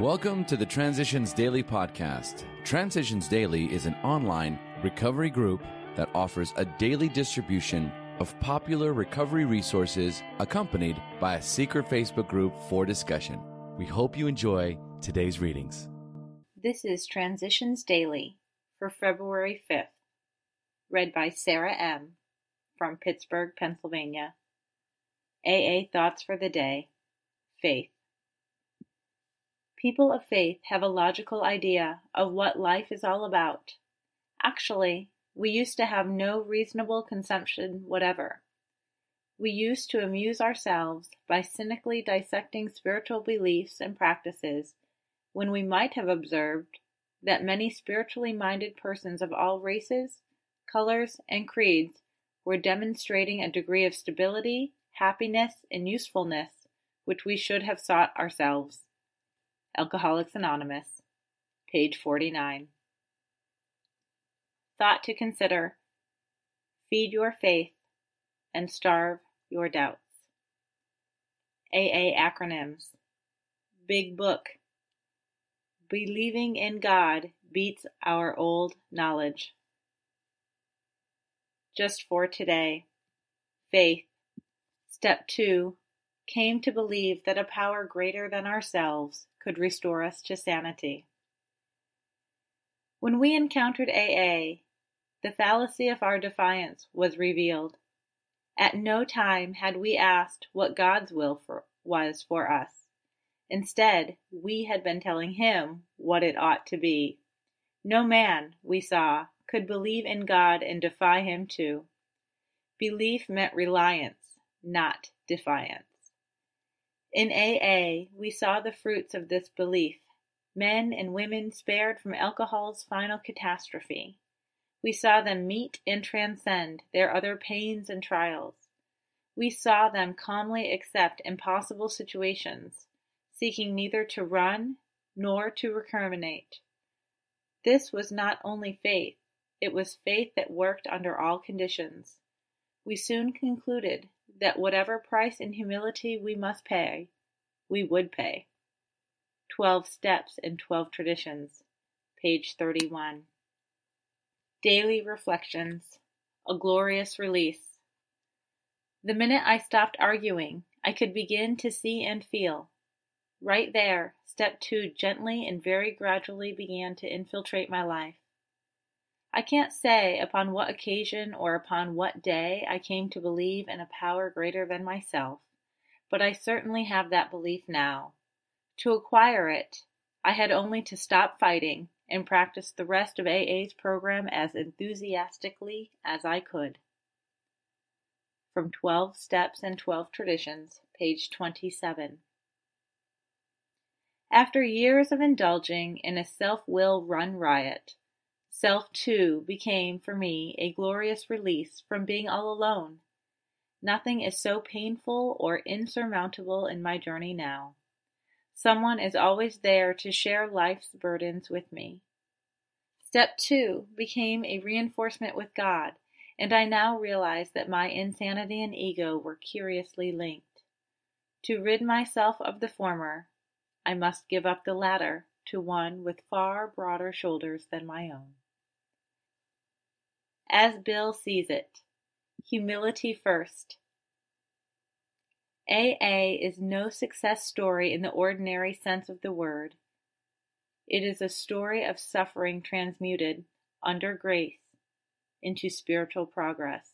Welcome to the Transitions Daily podcast. Transitions Daily is an online recovery group that offers a daily distribution of popular recovery resources accompanied by a secret Facebook group for discussion. We hope you enjoy today's readings. This is Transitions Daily for February 5th, read by Sarah M. from Pittsburgh, Pennsylvania. AA Thoughts for the Day Faith. People of faith have a logical idea of what life is all about. Actually, we used to have no reasonable conception whatever. We used to amuse ourselves by cynically dissecting spiritual beliefs and practices when we might have observed that many spiritually minded persons of all races, colors, and creeds were demonstrating a degree of stability, happiness, and usefulness which we should have sought ourselves. Alcoholics Anonymous, page 49. Thought to consider Feed your faith and starve your doubts. AA acronyms Big Book Believing in God beats our old knowledge. Just for today. Faith. Step 2 came to believe that a power greater than ourselves could restore us to sanity. When we encountered AA, the fallacy of our defiance was revealed. At no time had we asked what God's will for, was for us. Instead, we had been telling Him what it ought to be. No man, we saw, could believe in God and defy Him too. Belief meant reliance, not defiance. In AA, we saw the fruits of this belief men and women spared from alcohol's final catastrophe. We saw them meet and transcend their other pains and trials. We saw them calmly accept impossible situations, seeking neither to run nor to recriminate. This was not only faith, it was faith that worked under all conditions. We soon concluded that whatever price in humility we must pay, we would pay. Twelve Steps and Twelve Traditions, page 31. Daily Reflections A Glorious Release. The minute I stopped arguing, I could begin to see and feel. Right there, step two gently and very gradually began to infiltrate my life. I can't say upon what occasion or upon what day I came to believe in a power greater than myself, but I certainly have that belief now. To acquire it, I had only to stop fighting and practice the rest of AA's program as enthusiastically as I could. From 12 Steps and 12 Traditions, page 27. After years of indulging in a self will run riot, Self, too, became for me a glorious release from being all alone. Nothing is so painful or insurmountable in my journey now. Someone is always there to share life's burdens with me. Step two became a reinforcement with God, and I now realize that my insanity and ego were curiously linked. To rid myself of the former, I must give up the latter to one with far broader shoulders than my own as Bill sees it. Humility first. AA is no success story in the ordinary sense of the word. It is a story of suffering transmuted, under grace, into spiritual progress.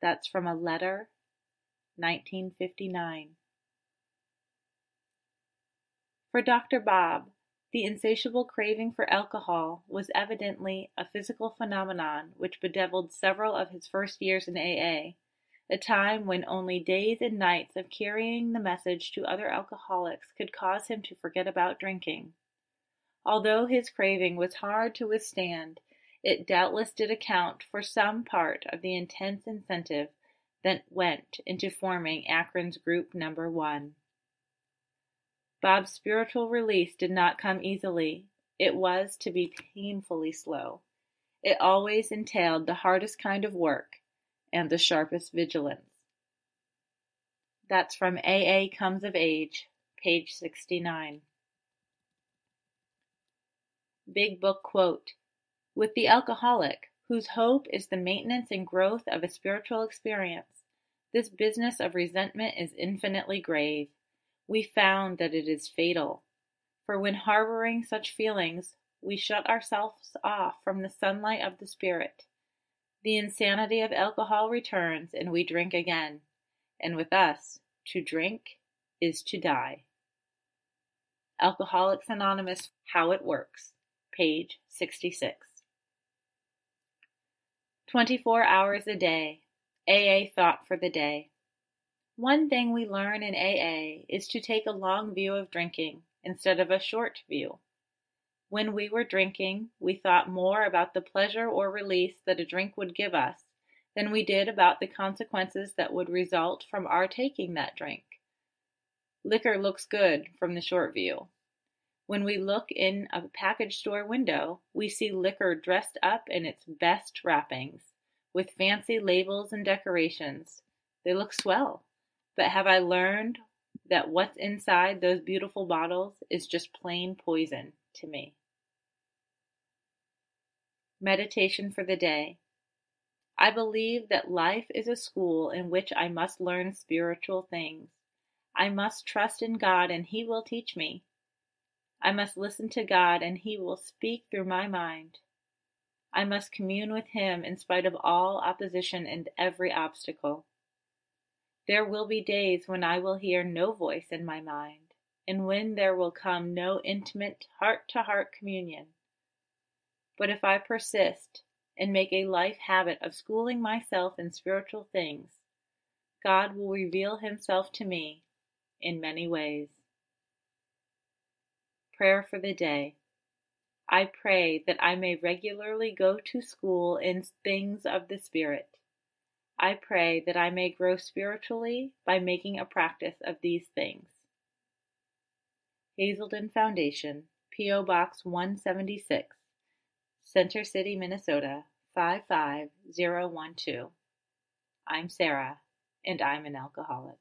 That's from a letter, 1959. For Dr. Bob, the insatiable craving for alcohol was evidently a physical phenomenon which bedeviled several of his first years in AA, a time when only days and nights of carrying the message to other alcoholics could cause him to forget about drinking. Although his craving was hard to withstand, it doubtless did account for some part of the intense incentive that went into forming Akron's Group Number One. Bob's spiritual release did not come easily. It was to be painfully slow. It always entailed the hardest kind of work and the sharpest vigilance. That's from AA Comes of Age, page 69. Big Book quote With the alcoholic, whose hope is the maintenance and growth of a spiritual experience, this business of resentment is infinitely grave. We found that it is fatal. For when harboring such feelings, we shut ourselves off from the sunlight of the Spirit. The insanity of alcohol returns, and we drink again. And with us, to drink is to die. Alcoholics Anonymous How It Works, page 66. 24 hours a day. AA Thought for the Day. One thing we learn in AA is to take a long view of drinking instead of a short view. When we were drinking, we thought more about the pleasure or release that a drink would give us than we did about the consequences that would result from our taking that drink. Liquor looks good from the short view. When we look in a package store window, we see liquor dressed up in its best wrappings, with fancy labels and decorations. They look swell. But have I learned that what's inside those beautiful bottles is just plain poison to me. Meditation for the day. I believe that life is a school in which I must learn spiritual things. I must trust in God and He will teach me. I must listen to God and He will speak through my mind. I must commune with Him in spite of all opposition and every obstacle. There will be days when I will hear no voice in my mind, and when there will come no intimate heart to heart communion. But if I persist and make a life habit of schooling myself in spiritual things, God will reveal Himself to me in many ways. Prayer for the day. I pray that I may regularly go to school in things of the Spirit I pray that I may grow spiritually by making a practice of these things. Hazelden Foundation, P.O. Box 176, Center City, Minnesota 55012. I'm Sarah, and I'm an alcoholic.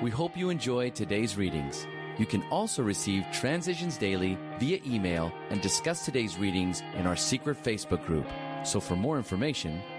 We hope you enjoy today's readings. You can also receive Transitions Daily via email and discuss today's readings in our secret Facebook group. So for more information,